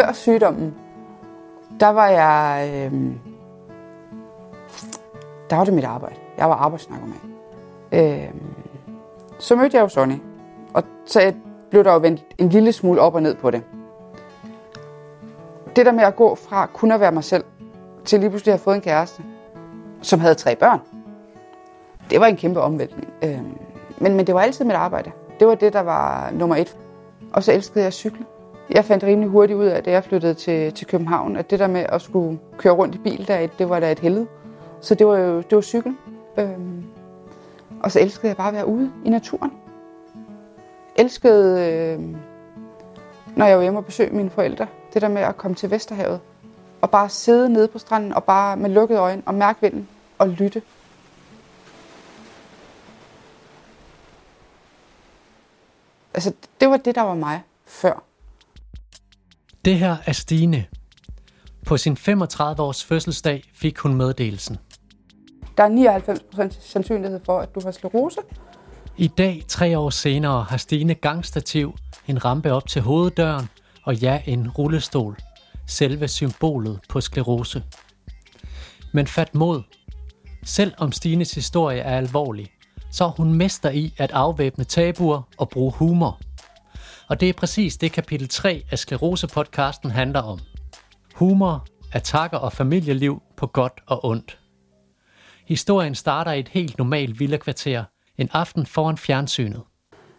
før sygdommen, der var jeg... Øh, der var det mit arbejde. Jeg var arbejdsnarkoman. Øh, så mødte jeg jo Sonny, og så blev der jo vendt en lille smule op og ned på det. Det der med at gå fra kun at være mig selv, til lige pludselig at have fået en kæreste, som havde tre børn, det var en kæmpe omvæltning. Øh, men, men det var altid mit arbejde. Det var det, der var nummer et. Og så elskede jeg at cykle. Jeg fandt rimelig hurtigt ud af, da jeg flyttede til, til København, at det der med at skulle køre rundt i bil, der, det var da et helvede. Så det var jo det var cykel. Øhm, og så elskede jeg bare at være ude i naturen. Elskede, øh, når jeg var hjemme og besøgte mine forældre, det der med at komme til Vesterhavet. Og bare sidde nede på stranden og bare med lukkede øjne og mærke vinden og lytte. Altså, det var det, der var mig før. Det her er Stine. På sin 35-års fødselsdag fik hun meddelelsen. Der er 99% sandsynlighed for, at du har sklerose. I dag, tre år senere, har Stine gangstativ, en rampe op til hoveddøren og ja, en rullestol. Selve symbolet på sklerose. Men fat mod. Selv om Stines historie er alvorlig, så er hun mester i at afvæbne tabuer og bruge humor. Og det er præcis det kapitel 3 af Sklerose-podcasten handler om. Humor, attacker og familieliv på godt og ondt. Historien starter i et helt normalt villakvarter, en aften foran fjernsynet.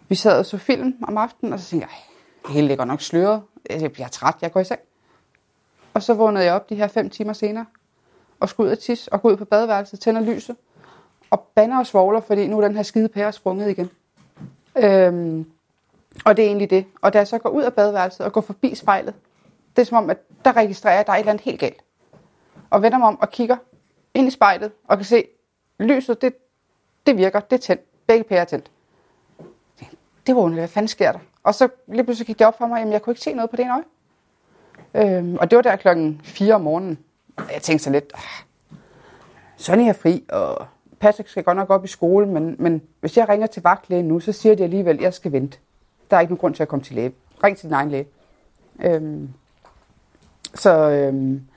Vi sad og så film om aftenen, og så tænkte jeg, det hele ligger nok sløret. Jeg bliver træt, jeg går i seng. Og så vågnede jeg op de her fem timer senere, og skulle ud og tisse, og gå ud på badeværelset, tænder lyset, og banner og svogler, fordi nu er den her skide pære sprunget igen. Øhm, og det er egentlig det. Og da jeg så går ud af badeværelset og går forbi spejlet, det er som om, at der registrerer jeg, at der er et eller andet helt galt. Og vender mig om og kigger ind i spejlet og kan se, lyset, det, det virker, det er tændt. Begge pærer er tændt. Det var underligt, hvad fanden sker der? Og så lige pludselig gik det op for mig, at jeg kunne ikke se noget på det ene øje. Øhm, og det var der klokken 4 om morgenen. Jeg tænkte så lidt, ah, Sonny er fri, og Patrick skal godt nok op i skole, men, men hvis jeg ringer til vagtlægen nu, så siger de alligevel, at jeg skal vente. Der er ikke nogen grund til at komme til læge. Ring til din egen læge. Øhm, så øhm,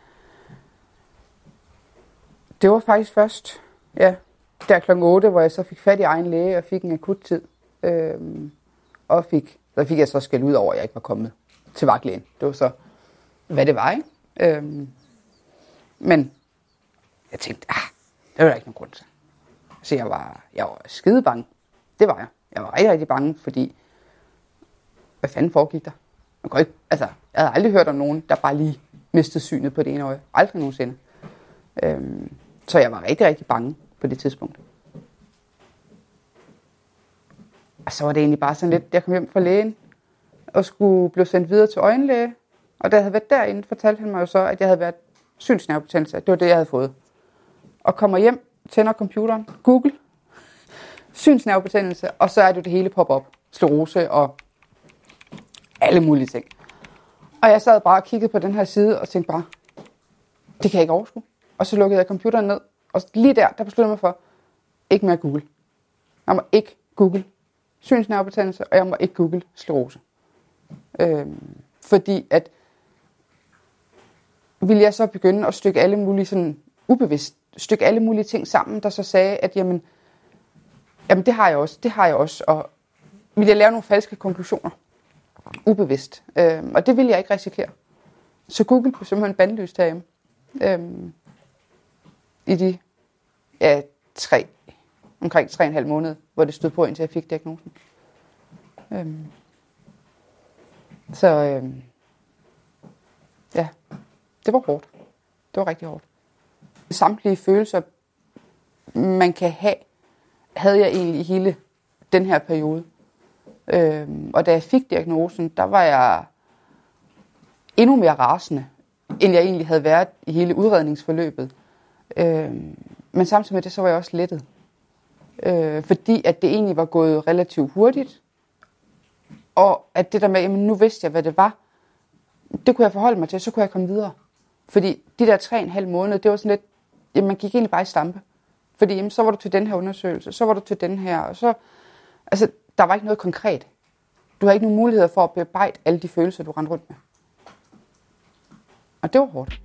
det var faktisk først, ja, der kl. 8, hvor jeg så fik fat i egen læge og fik en akut tid. Øhm, og fik, så fik jeg så skæld ud over, at jeg ikke var kommet til vagtlægen. Det var så, hvad det var, ikke? Øhm, men jeg tænkte, ah, det var der ikke nogen grund til. Så jeg var, jeg var skide bange. Det var jeg. Jeg var rigtig, rigtig bange, fordi hvad fanden foregik der? Man kunne ikke, altså, jeg havde aldrig hørt om nogen, der bare lige mistede synet på det ene øje. Aldrig nogensinde. Øhm, så jeg var rigtig, rigtig bange på det tidspunkt. Og så var det egentlig bare sådan lidt, jeg kom hjem fra lægen, og skulle blive sendt videre til øjenlæge. Og da jeg havde været derinde, fortalte han mig jo så, at jeg havde været synsnervebetændelse. Det var det, jeg havde fået. Og kommer hjem, tænder computeren, Google, synsnervebetændelse, og så er det det hele pop op. Sklerose og alle mulige ting. Og jeg sad bare og kiggede på den her side og tænkte bare, det kan jeg ikke overskue. Og så lukkede jeg computeren ned, og lige der, der besluttede jeg mig for, ikke mere Google. Jeg må ikke Google synsnervebetændelse, og jeg må ikke Google sklerose. Øhm, fordi at, ville jeg så begynde at stykke alle mulige sådan ubevidst, stykke alle mulige ting sammen, der så sagde, at jamen, jamen det har jeg også, det har jeg også, og ville jeg lave nogle falske konklusioner ubevidst. Øh, og det vil jeg ikke risikere. Så Google blev simpelthen bandlyst herhjemme. Øh, I de ja, tre, omkring tre og en halv måned, hvor det stod på, indtil jeg fik diagnosen. Øh, så øh, ja, det var hårdt. Det var rigtig hårdt. Samtlige følelser, man kan have, havde jeg egentlig i hele den her periode. Øh, og da jeg fik diagnosen, der var jeg endnu mere rasende, end jeg egentlig havde været i hele udredningsforløbet. Øh, men samtidig med det, så var jeg også lettet. Øh, fordi at det egentlig var gået relativt hurtigt. Og at det der med, jamen nu vidste jeg, hvad det var, det kunne jeg forholde mig til, så kunne jeg komme videre. Fordi de der tre og en halv måned, det var sådan lidt, jamen man gik egentlig bare i stampe. Fordi jamen, så var du til den her undersøgelse, så var du til den her, og så, altså der var ikke noget konkret. Du har ikke nogen muligheder for at bearbejde alle de følelser, du rendte rundt med. Og det var hårdt.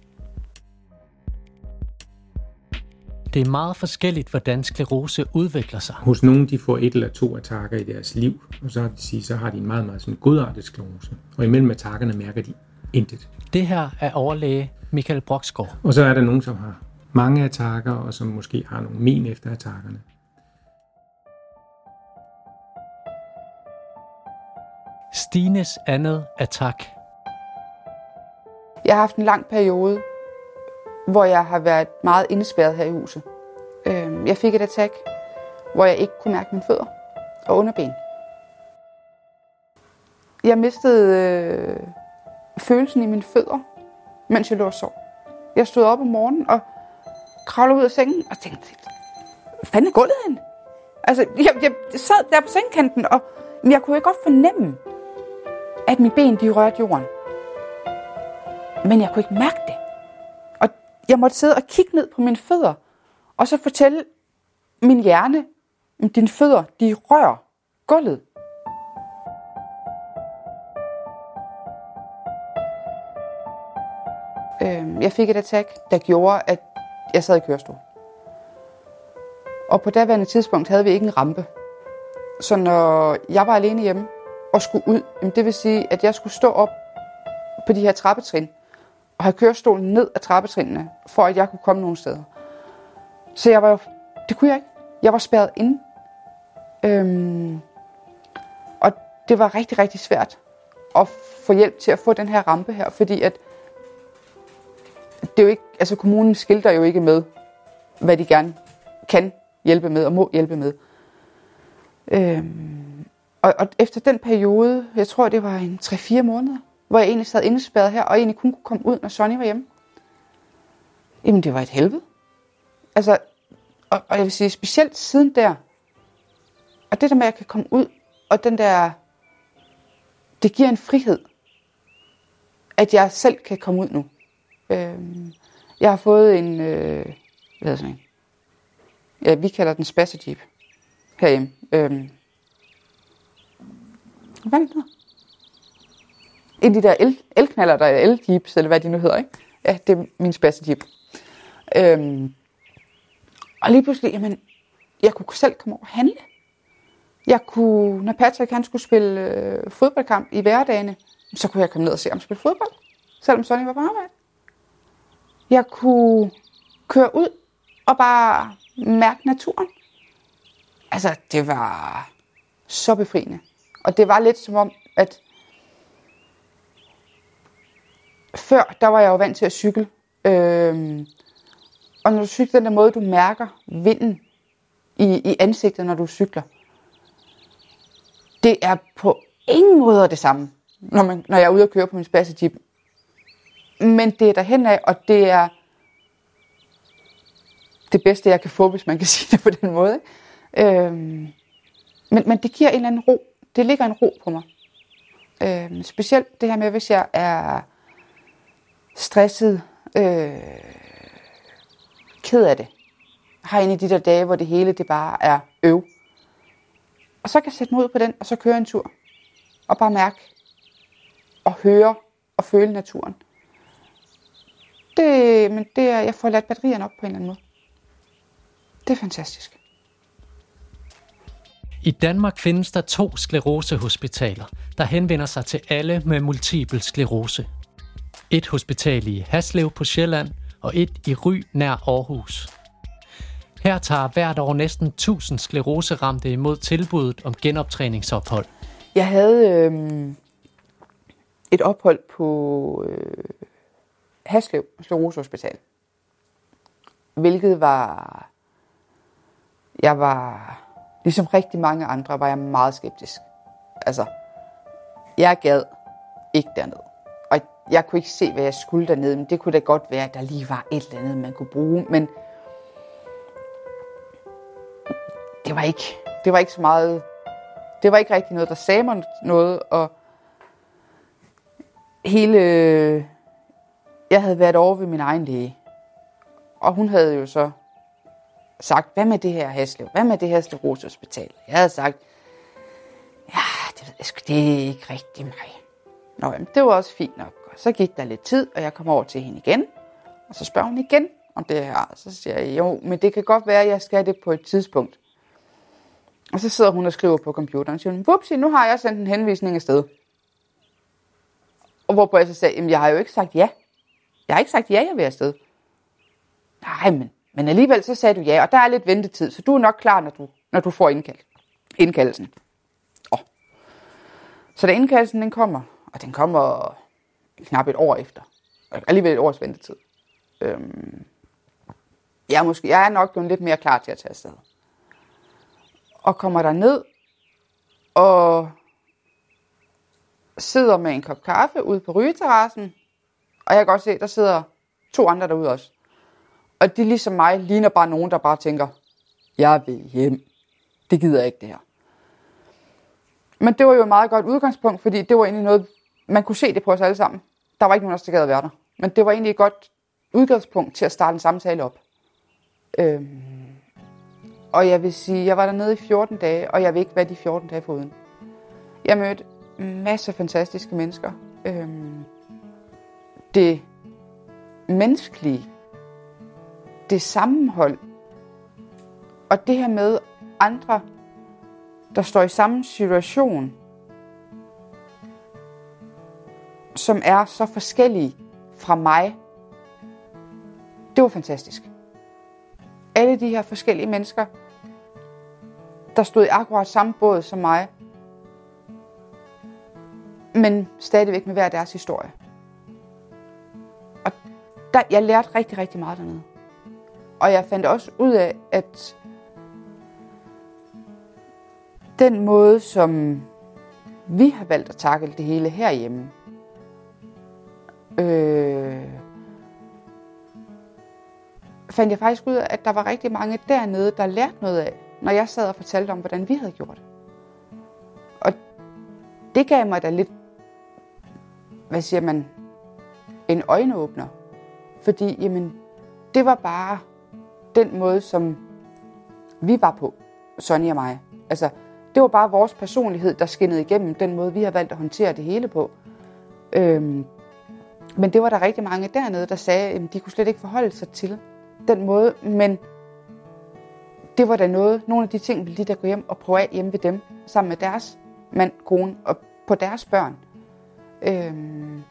Det er meget forskelligt, hvordan sklerose udvikler sig. Hos nogle de får et eller to attacker i deres liv, og så, de sige, så har de en meget, meget sådan godartet sklerose. Og imellem attackerne mærker de intet. Det her er overlæge Michael Broksgaard. Og så er der nogen, som har mange attacker, og som måske har nogle men efter attackerne. Stines andet attack. Jeg har haft en lang periode, hvor jeg har været meget indespærret her i huset. Øhm, jeg fik et attack, hvor jeg ikke kunne mærke mine fødder og underben. Jeg mistede øh, følelsen i mine fødder, mens jeg lå og sov. Jeg stod op om morgenen og kravlede ud af sengen og tænkte, hvad fanden er gulvet hen? Altså, jeg, jeg sad der på sengekanten, og jeg kunne ikke godt fornemme, at mine ben de rørte jorden. Men jeg kunne ikke mærke det. Og jeg måtte sidde og kigge ned på mine fødder, og så fortælle min hjerne, at dine fødder, de rører gulvet. Øhm, jeg fik et attack, der gjorde, at jeg sad i kørestol. Og på daværende tidspunkt havde vi ikke en rampe. Så når jeg var alene hjemme og skulle ud, jamen det vil sige, at jeg skulle stå op på de her trappetrin og have kørestolen ned ad trappetrinene, for at jeg kunne komme nogen steder. Så jeg var jo, det kunne jeg ikke. Jeg var spærret inde. Øhm, og det var rigtig, rigtig svært at få hjælp til at få den her rampe her, fordi at det er jo ikke, altså kommunen skilter jo ikke med, hvad de gerne kan hjælpe med og må hjælpe med. Øhm, og, og efter den periode, jeg tror det var en 3-4 måneder, hvor jeg egentlig sad indespærret her, og egentlig kun kunne komme ud, når Sonny var hjemme. Jamen det var et helvede. Altså, og, og jeg vil sige, specielt siden der, og det der med, at jeg kan komme ud, og den der, det giver en frihed, at jeg selv kan komme ud nu. Øhm, jeg har fået en, øh, hvad hedder sådan en? Ja, vi kalder den Spasser Jeep herhjemme. Øhm, hvad er det. En af de der el, elknaller, der er eljeeps, eller hvad de nu hedder, ikke? Ja, det er min Spasser Jeep. Øhm, og lige pludselig, jamen, jeg kunne selv komme over og handle. Jeg kunne, når Patrick han skulle spille øh, fodboldkamp i hverdagene, så kunne jeg komme ned og se ham spille fodbold, selvom Sonny var på arbejde. Jeg kunne køre ud og bare mærke naturen. Altså, det var så befriende. Og det var lidt som om, at før, der var jeg jo vant til at cykle. Øhm, og når du cykler, den der måde, du mærker vinden i, i ansigtet, når du cykler, det er på ingen måde det samme, når, man, når jeg er ude og køre på min spassejeep. Men det er derhen af, og det er det bedste, jeg kan få, hvis man kan sige det på den måde. Øhm, men, men det giver en eller anden ro. Det ligger en ro på mig. Øh, specielt det her med, hvis jeg er stresset, øh, ked af det. Har en af de der dage, hvor det hele det bare er øv. Og så kan jeg sætte mig ud på den, og så køre en tur. Og bare mærke og høre og føle naturen. Det, men det er, jeg får ladt batterierne op på en eller anden måde. Det er fantastisk. I Danmark findes der to sklerosehospitaler, der henvender sig til alle med multiple sklerose. Et hospital i Haslev på Sjælland og et i Ry nær Aarhus. Her tager hvert år næsten 1000 skleroseramte imod tilbuddet om genoptræningsophold. Jeg havde øh, et ophold på øh, Haslev Sklerosehospital, Hvilket var... Jeg var... Ligesom rigtig mange andre var jeg meget skeptisk. Altså, jeg gad ikke derned. Og jeg kunne ikke se, hvad jeg skulle dernede, men det kunne da godt være, at der lige var et eller andet, man kunne bruge. Men det var ikke, det var ikke så meget... Det var ikke rigtig noget, der sagde mig noget, og hele... Jeg havde været over ved min egen læge, og hun havde jo så sagt, hvad med det her Haslev? Hvad med det her Sterose Hospital? Jeg havde sagt, ja, det ved jeg det er ikke rigtig mig. Nå, jamen, det var også fint nok. Og så gik der lidt tid, og jeg kom over til hende igen. Og så spørger hun igen om det her. Så siger jeg, jo, men det kan godt være, at jeg skal det på et tidspunkt. Og så sidder hun og skriver på computeren og siger, vupsi, nu har jeg sendt en henvisning afsted. Og hvorpå jeg så sagde, jamen jeg har jo ikke sagt ja. Jeg har ikke sagt ja, jeg vil afsted. Nej, men, men alligevel så sagde du ja, og der er lidt ventetid, så du er nok klar, når du, når du får indkald, indkaldelsen. Oh. Så da indkaldelsen den kommer, og den kommer knap et år efter, alligevel et års ventetid. Øhm, jeg, er måske, jeg er nok blevet lidt mere klar til at tage afsted. Og kommer der ned og sidder med en kop kaffe ude på rygeterrassen, og jeg kan godt se, der sidder to andre derude også. Og de ligesom mig ligner bare nogen, der bare tænker, jeg vil hjem. Det gider jeg ikke det her. Men det var jo et meget godt udgangspunkt, fordi det var egentlig noget, man kunne se det på os alle sammen. Der var ikke nogen, der gad at være der. Men det var egentlig et godt udgangspunkt til at starte en samtale op. Øhm, og jeg vil sige, jeg var dernede i 14 dage, og jeg vil ikke være de 14 dage foruden. Jeg mødte masser af fantastiske mennesker. Øhm, det menneskelige, det sammenhold, og det her med andre, der står i samme situation, som er så forskellige fra mig, det var fantastisk. Alle de her forskellige mennesker, der stod i akkurat samme båd som mig, men stadigvæk med hver deres historie. Og der, jeg lærte rigtig, rigtig meget dernede. Og jeg fandt også ud af, at den måde, som vi har valgt at takle det hele herhjemme, øh, fandt jeg faktisk ud af, at der var rigtig mange dernede, der lærte noget af, når jeg sad og fortalte om, hvordan vi havde gjort. Og det gav mig da lidt, hvad siger man, en øjenåbner. Fordi, jamen, det var bare den måde, som vi var på, Sonja og mig. Altså, det var bare vores personlighed, der skinnede igennem den måde, vi har valgt at håndtere det hele på. Øhm, men det var der rigtig mange dernede, der sagde, at de kunne slet ikke forholde sig til den måde. Men det var da noget, nogle af de ting ville de da gå hjem og prøve af hjemme ved dem, sammen med deres mand, kone og på deres børn. Øhm,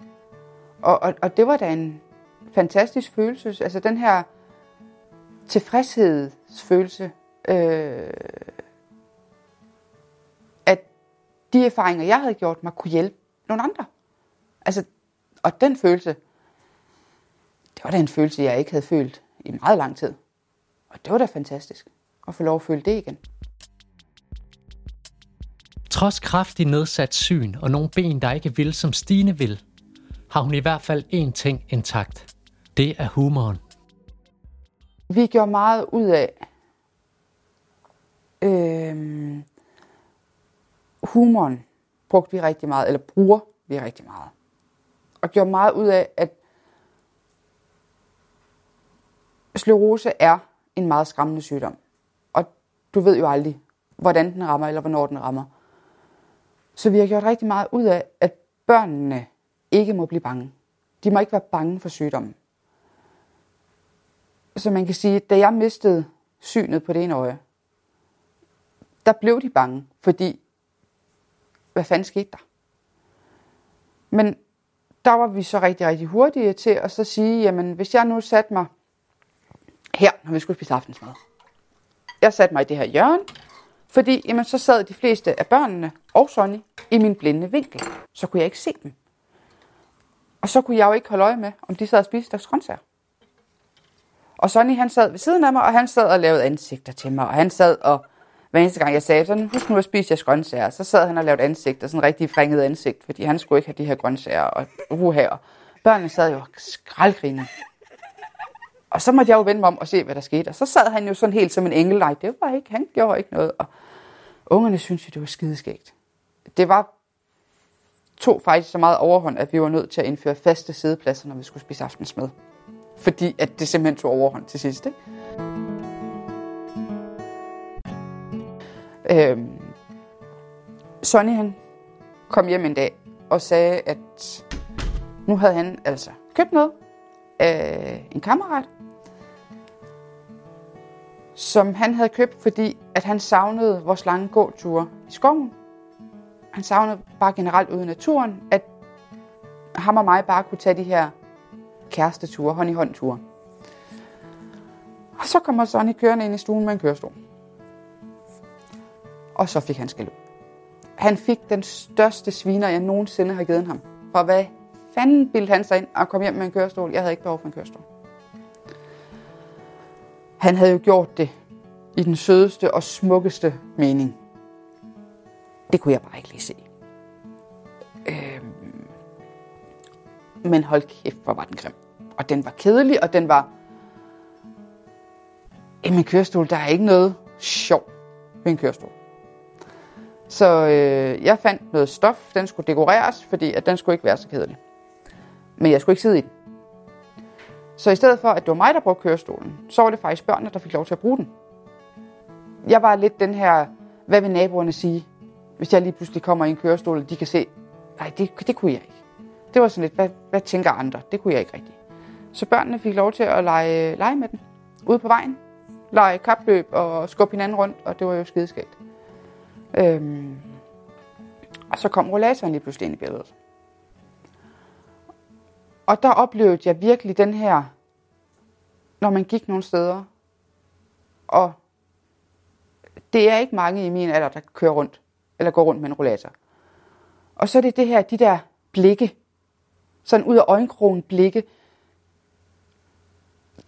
og, og, og det var da en fantastisk følelse. Altså den her tilfredshedsfølelse, øh, at de erfaringer, jeg havde gjort mig, kunne hjælpe nogle andre. Altså, og den følelse, det var da en følelse, jeg ikke havde følt i meget lang tid. Og det var da fantastisk at få lov at føle det igen. Trods kraftig nedsat syn og nogle ben, der ikke vil, som Stine vil, har hun i hvert fald én ting intakt. Det er humoren. Vi gjorde meget ud af øh, humoren brugte vi rigtig meget, eller bruger vi rigtig meget. Og gjorde meget ud af, at sklerose er en meget skræmmende sygdom. Og du ved jo aldrig, hvordan den rammer, eller hvornår den rammer. Så vi har gjort rigtig meget ud af, at børnene ikke må blive bange. De må ikke være bange for sygdommen. Så man kan sige, da jeg mistede synet på det ene øje, der blev de bange, fordi hvad fanden skete der? Men der var vi så rigtig, rigtig hurtige til at så sige, jamen hvis jeg nu satte mig her, når vi skulle spise aftensmad. Jeg satte mig i det her hjørne, fordi jamen, så sad de fleste af børnene og Sonny i min blinde vinkel. Så kunne jeg ikke se dem. Og så kunne jeg jo ikke holde øje med, om de sad og spiste deres grøntsager. Og Sonny han sad ved siden af mig, og han sad og lavede ansigter til mig. Og han sad og, hver eneste gang jeg sagde sådan, husk nu at spise jeres grøntsager, så sad han og lavede ansigter, sådan rigtig fringet ansigt, fordi han skulle ikke have de her grøntsager og uha. Og børnene sad jo skraldgrine. Og så måtte jeg jo vende mig om og se, hvad der skete. Og så sad han jo sådan helt som en engel. Nej, det var ikke, han gjorde ikke noget. Og ungerne syntes jo, det var skideskægt. Det var to faktisk så meget overhånd, at vi var nødt til at indføre faste sædepladser, når vi skulle spise aftensmad. Fordi at det simpelthen tog overhånd til sidst. Ikke? Øhm, Sonny han kom hjem en dag og sagde, at Nu havde han altså købt noget af en kammerat, som han havde købt, fordi at han savnede vores lange gåture i skoven. Han savnede bare generelt ude i naturen, at ham og mig bare kunne tage de her kæresteture, hånd i hånd ture. Og så kommer Sonny kørende ind i stuen med en kørestol. Og så fik han skæld Han fik den største sviner, jeg nogensinde har givet ham. For hvad fanden bildte han sig ind og kom hjem med en kørestol? Jeg havde ikke behov for en kørestol. Han havde jo gjort det i den sødeste og smukkeste mening. Det kunne jeg bare ikke lige se. Men hold kæft, hvor var den grim. Og den var kedelig, og den var... I min kørestol, der er ikke noget sjov ved en kørestol. Så øh, jeg fandt noget stof, den skulle dekoreres, fordi at den skulle ikke være så kedelig. Men jeg skulle ikke sidde i den. Så i stedet for, at det var mig, der brugte kørestolen, så var det faktisk børnene, der fik lov til at bruge den. Jeg var lidt den her, hvad vil naboerne sige, hvis jeg lige pludselig kommer i en kørestol, og de kan se, nej, det, det kunne jeg ikke. Det var sådan lidt, hvad, hvad tænker andre? Det kunne jeg ikke rigtigt. Så børnene fik lov til at lege, lege med den ude på vejen. Lege kapløb og skubbe hinanden rundt, og det var jo skideskægt. Øhm, og så kom rollatoren lige pludselig ind i billedet. Og der oplevede jeg virkelig den her, når man gik nogle steder, og det er ikke mange i min alder, der kører rundt, eller går rundt med en rollator. Og så er det det her, de der blikke, sådan ud af øjenkrogen blikke,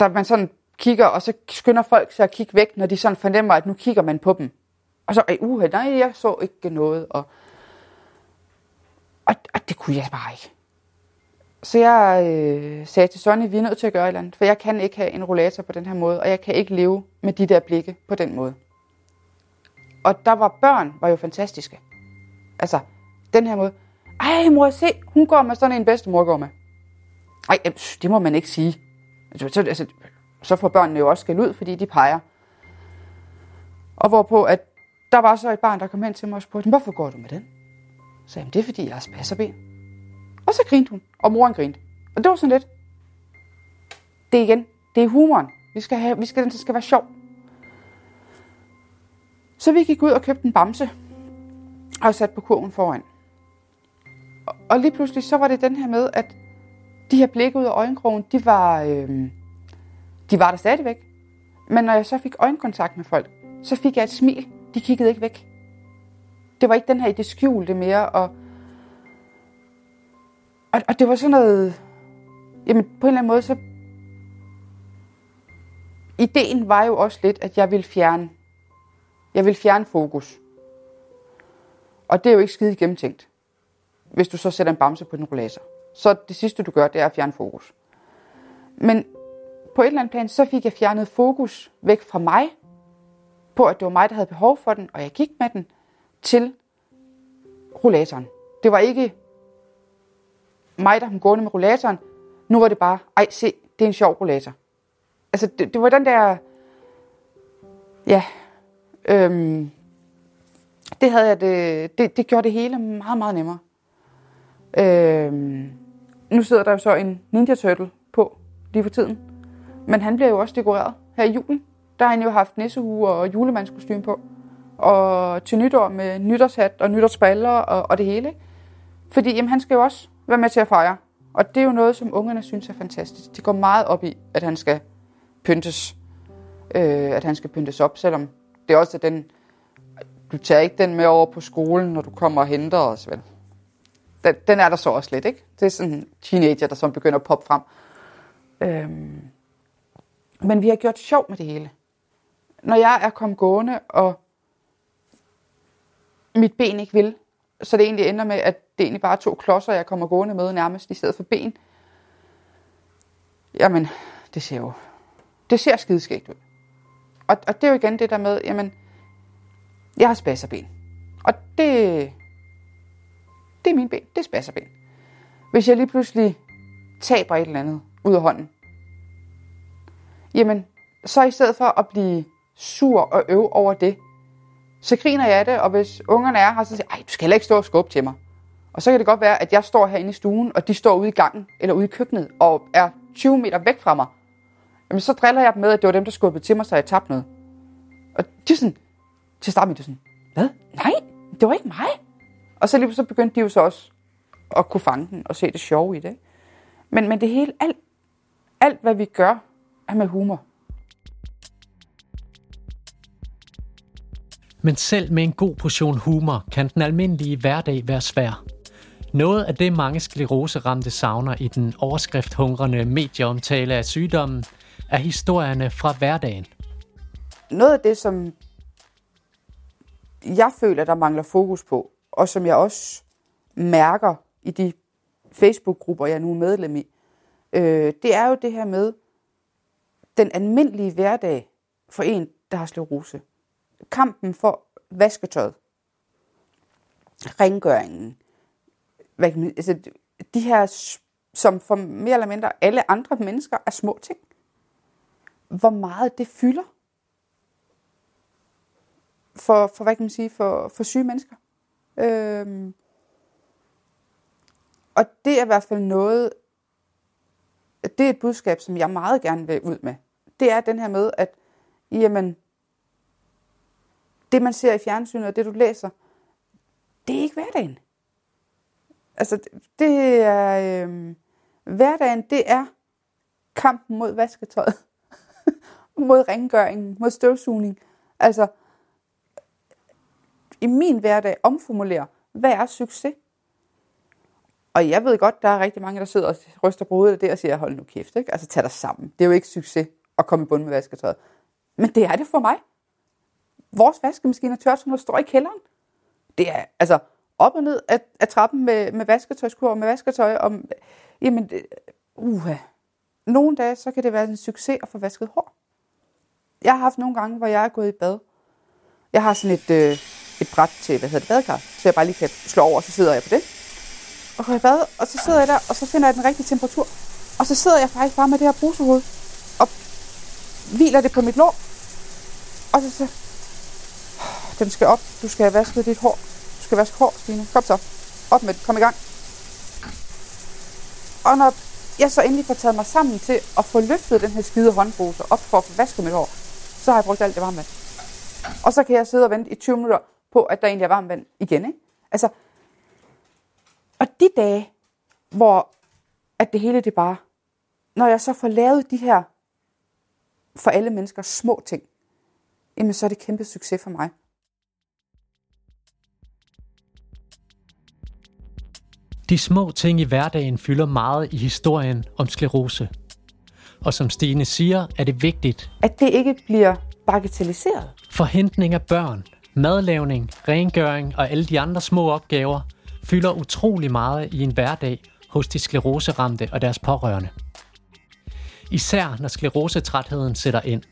der man sådan kigger, og så skynder folk sig at kigge væk, når de sådan fornemmer, at nu kigger man på dem. Og så, uha, nej, jeg så ikke noget. Og, og, og det kunne jeg bare ikke. Så jeg øh, sagde til Sonny, vi er nødt til at gøre et eller andet, for jeg kan ikke have en rollator på den her måde, og jeg kan ikke leve med de der blikke på den måde. Og der var børn, var jo fantastiske. Altså, den her måde. Ej, mor, se, hun går med sådan en bedstemor går med. Ej, det må man ikke sige. Altså, så, altså, så får børnene jo også skæld ud, fordi de peger. Og hvorpå, at der var så et barn, der kom hen til mig og spurgte, hvorfor går du med den? Så sagde det er fordi, jeg har spasserben. Og så grinte hun, og moren grinte. Og det var sådan lidt. Det er igen, det er humoren. Vi skal have, vi skal, den skal være sjov. Så vi gik ud og købte en bamse, og sat på kurven foran. Og lige pludselig så var det den her med, at de her blikke ud af øjenkrogen, de var, øh, de var der stadigvæk. Men når jeg så fik øjenkontakt med folk, så fik jeg et smil. De kiggede ikke væk. Det var ikke den her i det skjulte mere, og, og, og det var sådan noget, jamen på en eller anden måde, så ideen var jo også lidt, at jeg ville fjerne, jeg ville fjerne fokus. Og det er jo ikke skide gennemtænkt, hvis du så sætter en bamse på din rollator. Så det sidste du gør, det er at fjerne fokus. Men på et eller andet plan, så fik jeg fjernet fokus væk fra mig, på at det var mig, der havde behov for den, og jeg gik med den, til rollatoren. Det var ikke mig, der kom gående med rollatoren. Nu var det bare, ej se, det er en sjov rollator. Altså, det, det var den der, ja, øhm, det havde jeg det, det, det gjorde det hele meget, meget nemmere. Øhm, nu sidder der jo så en Ninja Turtle på lige for tiden. Men han bliver jo også dekoreret her i julen. Der har han jo haft nissehue og julemandskostyme på. Og til nytår med nytårshat og nytårsballer og, og det hele. Fordi jamen, han skal jo også være med til at fejre. Og det er jo noget, som ungerne synes er fantastisk. De går meget op i, at han skal pyntes. Øh, at han skal pyntes op, selvom det også er den... Du tager ikke den med over på skolen, når du kommer og henter os, vel? Den, den er der så også lidt, ikke? Det er sådan en teenager, der så begynder at poppe frem. Øhm, men vi har gjort sjov med det hele. Når jeg er kommet gående, og mit ben ikke vil, så det egentlig ender med, at det egentlig bare er to klodser, jeg kommer gående med nærmest, i stedet for ben. Jamen, det ser jo, det ser skideskægt ud. Og, og det er jo igen det der med, jamen, jeg har spasserben. Og det, det er min ben, det er spasserben. Hvis jeg lige pludselig taber et eller andet ud af hånden, jamen, så i stedet for at blive sur og øv over det, så griner jeg af det, og hvis ungerne er her, så siger jeg, du skal heller ikke stå og skubbe til mig. Og så kan det godt være, at jeg står herinde i stuen, og de står ude i gangen eller ude i køkkenet og er 20 meter væk fra mig. Jamen, så driller jeg dem med, at det var dem, der skubbede til mig, så jeg tabte noget. Og de er sådan, til starten starte de er sådan, hvad? Nej, det var ikke mig. Og så lige så begyndte de jo så også at kunne fange den og se det sjove i det. Men, men det hele, alt, alt hvad vi gør, er med humor. Men selv med en god portion humor kan den almindelige hverdag være svær. Noget af det, mange skleroseramte savner i den overskrifthungrende medieomtale af sygdommen, er historierne fra hverdagen. Noget af det, som jeg føler, der mangler fokus på, og som jeg også mærker i de Facebook-grupper, jeg nu er medlem i, øh, det er jo det her med den almindelige hverdag for en, der har sklerose. Kampen for vasketøjet, rengøringen, hvad kan man, altså, de her, som for mere eller mindre alle andre mennesker er små ting. Hvor meget det fylder for, for hvad kan man sige, for, for syge mennesker. Øhm, og det er i hvert fald noget, det er et budskab, som jeg meget gerne vil ud med. Det er den her med, at jamen, det man ser i fjernsynet og det du læser, det er ikke hverdagen. Altså, det er... Øh, hverdagen, det er kampen mod vasketøjet. mod rengøringen, mod støvsugning. Altså, i min hverdag omformulere, hvad er succes? Og jeg ved godt, der er rigtig mange, der sidder og ryster på hovedet af det og siger, hold nu kæft, ikke? altså tag dig sammen. Det er jo ikke succes at komme i bund med vasketøjet. Men det er det for mig. Vores vaskemaskine og tørretumbler står i kælderen. Det er, altså, op og ned af, af trappen med, med vasketøjskur med vasketøj. Om, jamen, det, uha. Nogle dage, så kan det være en succes at få vasket hår. Jeg har haft nogle gange, hvor jeg er gået i bad. Jeg har sådan et, øh, et bræt til, hvad hedder det, badekar, så jeg bare lige kan slå over, og så sidder jeg på det. Og går i bad, og så sidder jeg der, og så finder jeg den rigtige temperatur. Og så sidder jeg faktisk bare med det her brusehoved, og hviler det på mit lår. Og så siger den skal op, du skal have vasket dit hår Du skal vaske hår, Stine. Kom så. Op med det. Kom i gang. Og når jeg så endelig får taget mig sammen til at få løftet den her skide håndbruse op for at få vasket mit hår, så har jeg brugt alt det varme vand. Og så kan jeg sidde og vente i 20 minutter på, at der egentlig er varmt vand igen. Ikke? Altså, og de dage, hvor at det hele det bare, når jeg så får lavet de her for alle mennesker små ting, jamen så er det kæmpe succes for mig. De små ting i hverdagen fylder meget i historien om sklerose. Og som Stine siger, er det vigtigt, at det ikke bliver bagatelliseret. Forhentning af børn, madlavning, rengøring og alle de andre små opgaver fylder utrolig meget i en hverdag hos de skleroseramte og deres pårørende. Især når sklerosetrætheden sætter ind.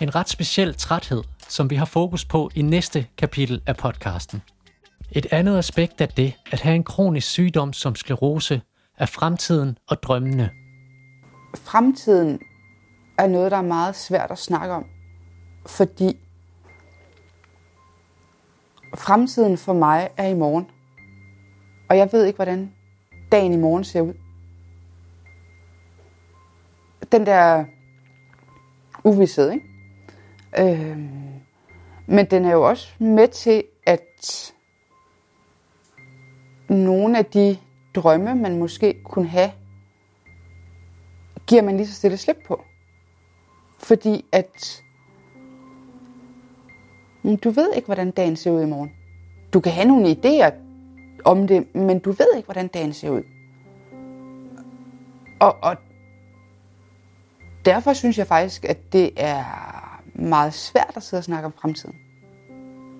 En ret speciel træthed, som vi har fokus på i næste kapitel af podcasten. Et andet aspekt af det, at have en kronisk sygdom som sklerose, er fremtiden og drømmene. Fremtiden er noget, der er meget svært at snakke om, fordi fremtiden for mig er i morgen. Og jeg ved ikke, hvordan dagen i morgen ser ud. Den der uvidshed, ikke? Øh, men den er jo også med til at nogle af de drømme, man måske kunne have, giver man lige så stille slip på. Fordi at Mm, du ved ikke, hvordan dagen ser ud i morgen. Du kan have nogle idéer om det, men du ved ikke, hvordan dagen ser ud. Og, og derfor synes jeg faktisk, at det er meget svært at sidde og snakke om fremtiden.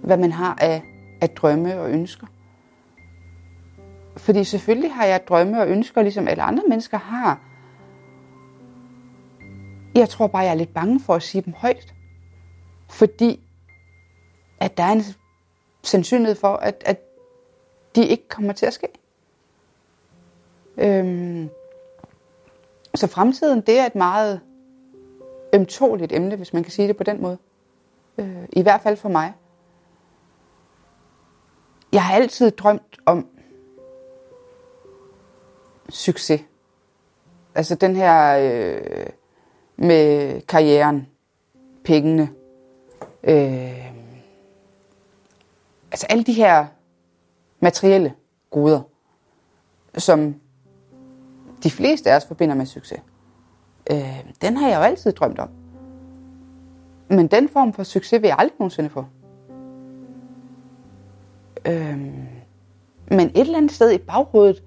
Hvad man har af, af drømme og ønsker. Fordi selvfølgelig har jeg drømme og ønsker, ligesom alle andre mennesker har. Jeg tror bare, jeg er lidt bange for at sige dem højt. Fordi at der er en sandsynlighed for, at, at de ikke kommer til at ske. Øhm, så fremtiden, det er et meget ømtåligt emne, hvis man kan sige det på den måde. Øh, I hvert fald for mig. Jeg har altid drømt om succes. Altså den her øh, med karrieren, pengene, øh, altså alle de her materielle goder, som de fleste af os forbinder med succes. Øh, den har jeg jo altid drømt om. Men den form for succes vil jeg aldrig nogensinde få. Øh, men et eller andet sted i baghovedet,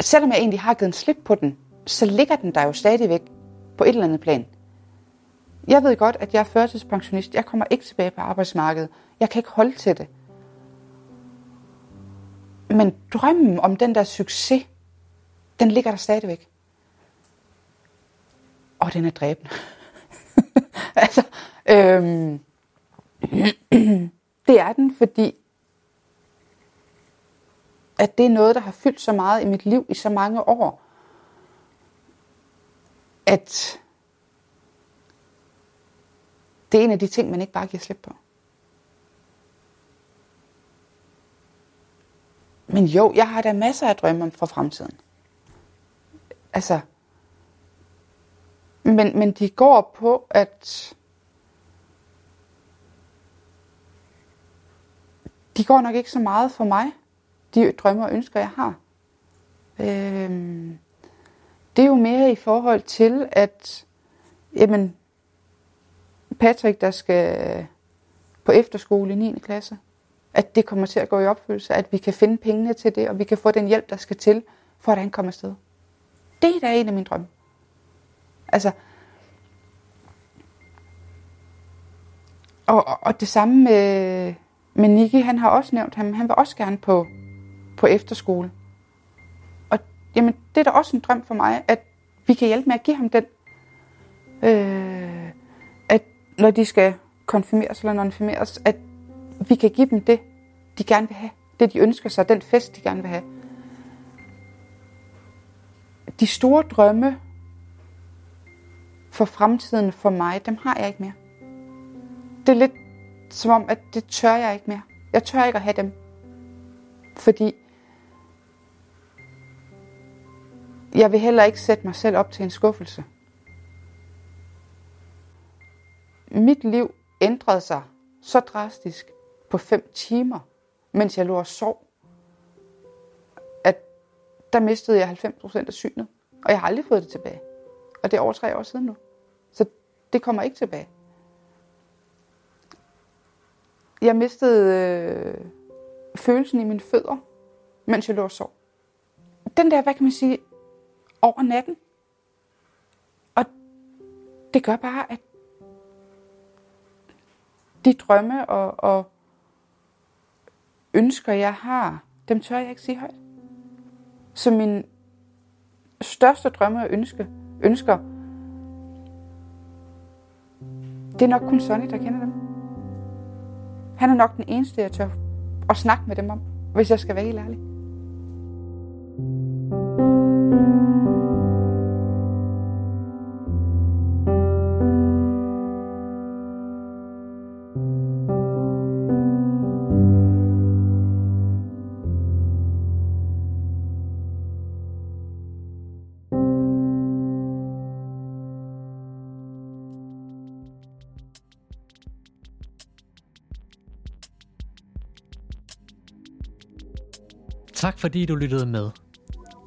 selvom jeg egentlig har givet en slip på den, så ligger den der jo stadigvæk på et eller andet plan. Jeg ved godt, at jeg er førtidspensionist. Jeg kommer ikke tilbage på arbejdsmarkedet. Jeg kan ikke holde til det. Men drømmen om den der succes, den ligger der stadigvæk. Og den er dræbende. altså, øhm, det er den, fordi at det er noget, der har fyldt så meget i mit liv i så mange år, at det er en af de ting, man ikke bare giver slip på. Men jo, jeg har da masser af drømme om for fremtiden. Altså, men, men de går på, at de går nok ikke så meget for mig, de drømme og ønsker, jeg har. Øhm, det er jo mere i forhold til, at jamen, Patrick, der skal øh, på efterskole i 9. klasse, at det kommer til at gå i opfyldelse, at vi kan finde pengene til det, og vi kan få den hjælp, der skal til, for at han kommer afsted. Det er da en af mine drømme. Altså, og, og det samme med, med Nicky, han har også nævnt ham, han vil også gerne på, på efterskole. Og jamen, det er da også en drøm for mig, at vi kan hjælpe med at give ham den, øh, når de skal konfirmeres eller nonfirmeres, at vi kan give dem det, de gerne vil have. Det, de ønsker sig, den fest, de gerne vil have. De store drømme for fremtiden for mig, dem har jeg ikke mere. Det er lidt som om, at det tør jeg ikke mere. Jeg tør ikke at have dem. Fordi jeg vil heller ikke sætte mig selv op til en skuffelse. Mit liv ændrede sig så drastisk på fem timer, mens jeg lå og sov, at der mistede jeg 90% af synet. Og jeg har aldrig fået det tilbage. Og det er over tre år siden nu. Så det kommer ikke tilbage. Jeg mistede øh, følelsen i mine fødder, mens jeg lå og sov. Den der, hvad kan man sige, over natten. Og det gør bare, at de drømme og, og ønsker, jeg har, dem tør jeg ikke sige højt. Så min største drømme og ønske, ønsker, det er nok kun Sonny, der kender dem. Han er nok den eneste, jeg tør at snakke med dem om, hvis jeg skal være helt ærlig. Tak fordi du lyttede med.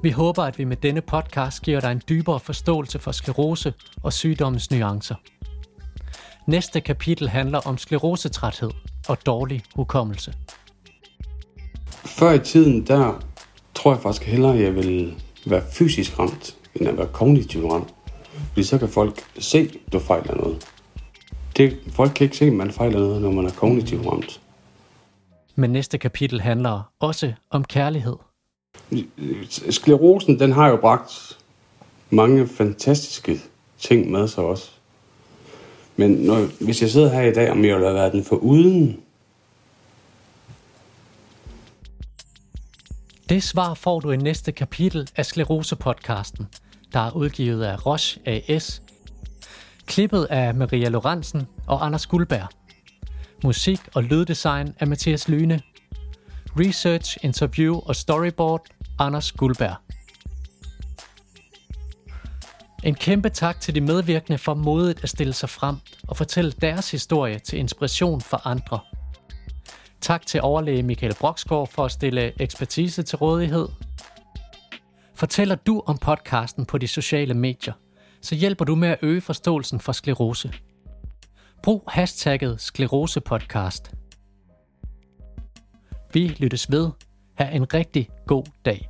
Vi håber, at vi med denne podcast giver dig en dybere forståelse for sklerose og sygdommens nuancer. Næste kapitel handler om sklerosetræthed og dårlig hukommelse. Før i tiden, der tror jeg faktisk hellere, at jeg vil være fysisk ramt, end at være kognitivt ramt. Fordi så kan folk se, at du fejler noget. Det, folk kan ikke se, at man fejler noget, når man er kognitivt ramt. Men næste kapitel handler også om kærlighed. Sklerosen, den har jo bragt mange fantastiske ting med sig også. Men når, hvis jeg sidder her i dag, om jeg vil have været den for uden, Det svar får du i næste kapitel af Sklerose-podcasten, der er udgivet af Roche AS, klippet af Maria Lorentzen og Anders Guldberg. Musik og lyddesign af Mathias Lyne. Research, interview og storyboard Anders Guldberg. En kæmpe tak til de medvirkende for modet at stille sig frem og fortælle deres historie til inspiration for andre. Tak til overlæge Michael Broksgaard for at stille ekspertise til rådighed. Fortæller du om podcasten på de sociale medier, så hjælper du med at øge forståelsen for sklerose. Brug hashtagget sklerosepodcast. Vi lyttes ved. Ha' en rigtig god dag.